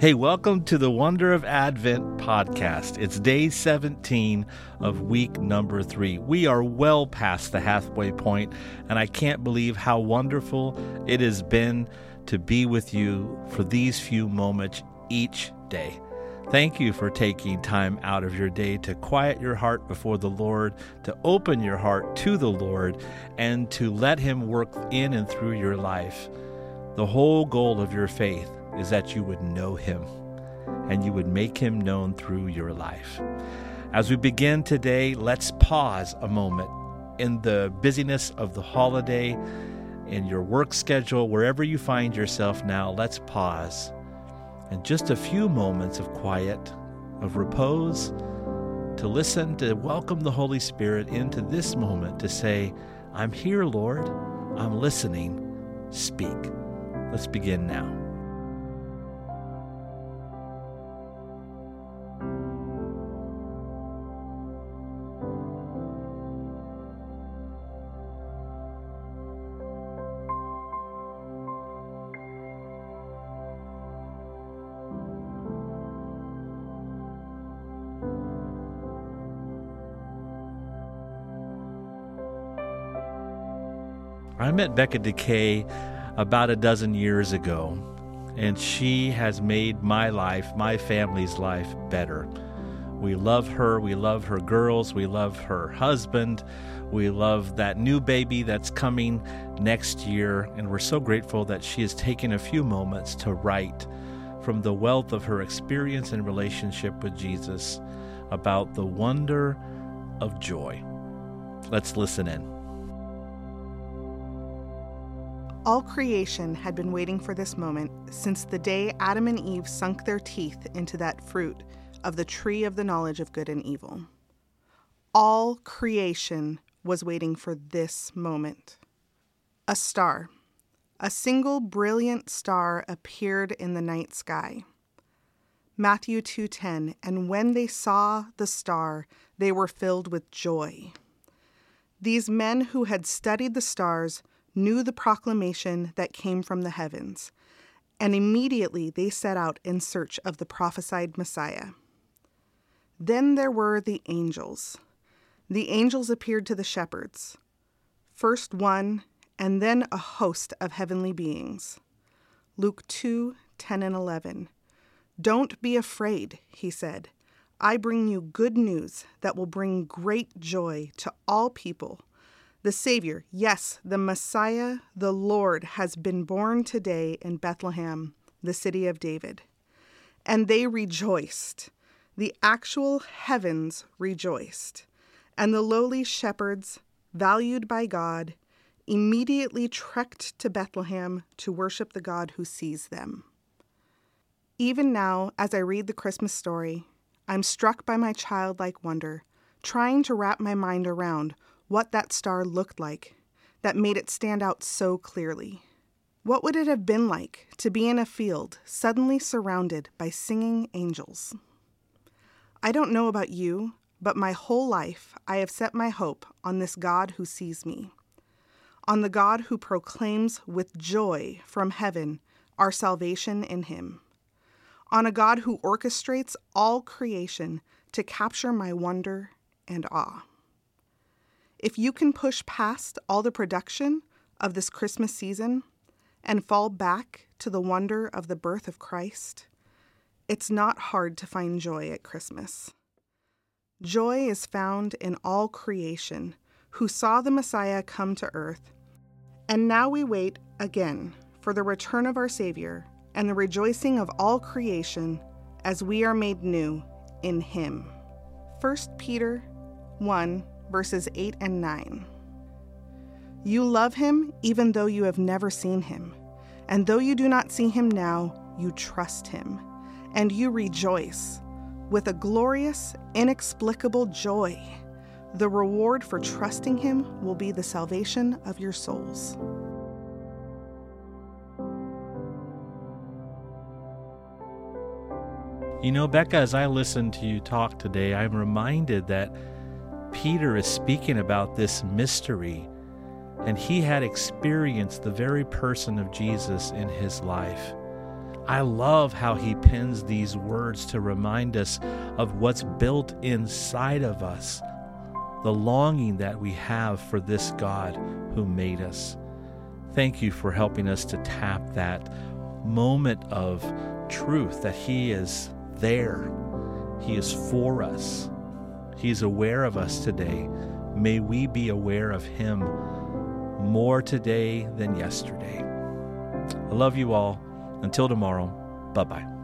Hey, welcome to the Wonder of Advent podcast. It's day 17 of week number three. We are well past the halfway point, and I can't believe how wonderful it has been to be with you for these few moments each day. Thank you for taking time out of your day to quiet your heart before the Lord, to open your heart to the Lord, and to let Him work in and through your life. The whole goal of your faith is that you would know him and you would make him known through your life. As we begin today, let's pause a moment in the busyness of the holiday, in your work schedule, wherever you find yourself now, let's pause and just a few moments of quiet, of repose, to listen, to welcome the Holy Spirit into this moment to say, I'm here, Lord. I'm listening. Speak. Let's begin now. I met Becca DeKay about a dozen years ago, and she has made my life, my family's life, better. We love her. We love her girls. We love her husband. We love that new baby that's coming next year. And we're so grateful that she has taken a few moments to write from the wealth of her experience and relationship with Jesus about the wonder of joy. Let's listen in. All creation had been waiting for this moment since the day Adam and Eve sunk their teeth into that fruit of the tree of the knowledge of good and evil. All creation was waiting for this moment. A star, a single brilliant star appeared in the night sky. Matthew 2:10 And when they saw the star they were filled with joy. These men who had studied the stars knew the proclamation that came from the heavens, and immediately they set out in search of the prophesied Messiah. Then there were the angels. The angels appeared to the shepherds, first one, and then a host of heavenly beings. Luke 2 10 and 11. Don't be afraid, he said. I bring you good news that will bring great joy to all people. The Savior, yes, the Messiah, the Lord, has been born today in Bethlehem, the city of David. And they rejoiced. The actual heavens rejoiced. And the lowly shepherds, valued by God, immediately trekked to Bethlehem to worship the God who sees them. Even now, as I read the Christmas story, I'm struck by my childlike wonder, trying to wrap my mind around what that star looked like that made it stand out so clearly. What would it have been like to be in a field suddenly surrounded by singing angels? I don't know about you, but my whole life I have set my hope on this God who sees me, on the God who proclaims with joy from heaven our salvation in Him, on a God who orchestrates all creation to capture my wonder and awe. If you can push past all the production of this Christmas season and fall back to the wonder of the birth of Christ, it's not hard to find joy at Christmas. Joy is found in all creation who saw the Messiah come to earth. And now we wait again for the return of our Savior and the rejoicing of all creation as we are made new in Him. 1 Peter 1 verses 8 and 9. You love him even though you have never seen him, and though you do not see him now, you trust him, and you rejoice with a glorious, inexplicable joy. The reward for trusting him will be the salvation of your souls. You know, Becca, as I listen to you talk today, I'm reminded that Peter is speaking about this mystery, and he had experienced the very person of Jesus in his life. I love how he pens these words to remind us of what's built inside of us, the longing that we have for this God who made us. Thank you for helping us to tap that moment of truth that He is there, He is for us, He is aware of us today. May we be aware of Him more today than yesterday. I love you all. Until tomorrow, bye bye.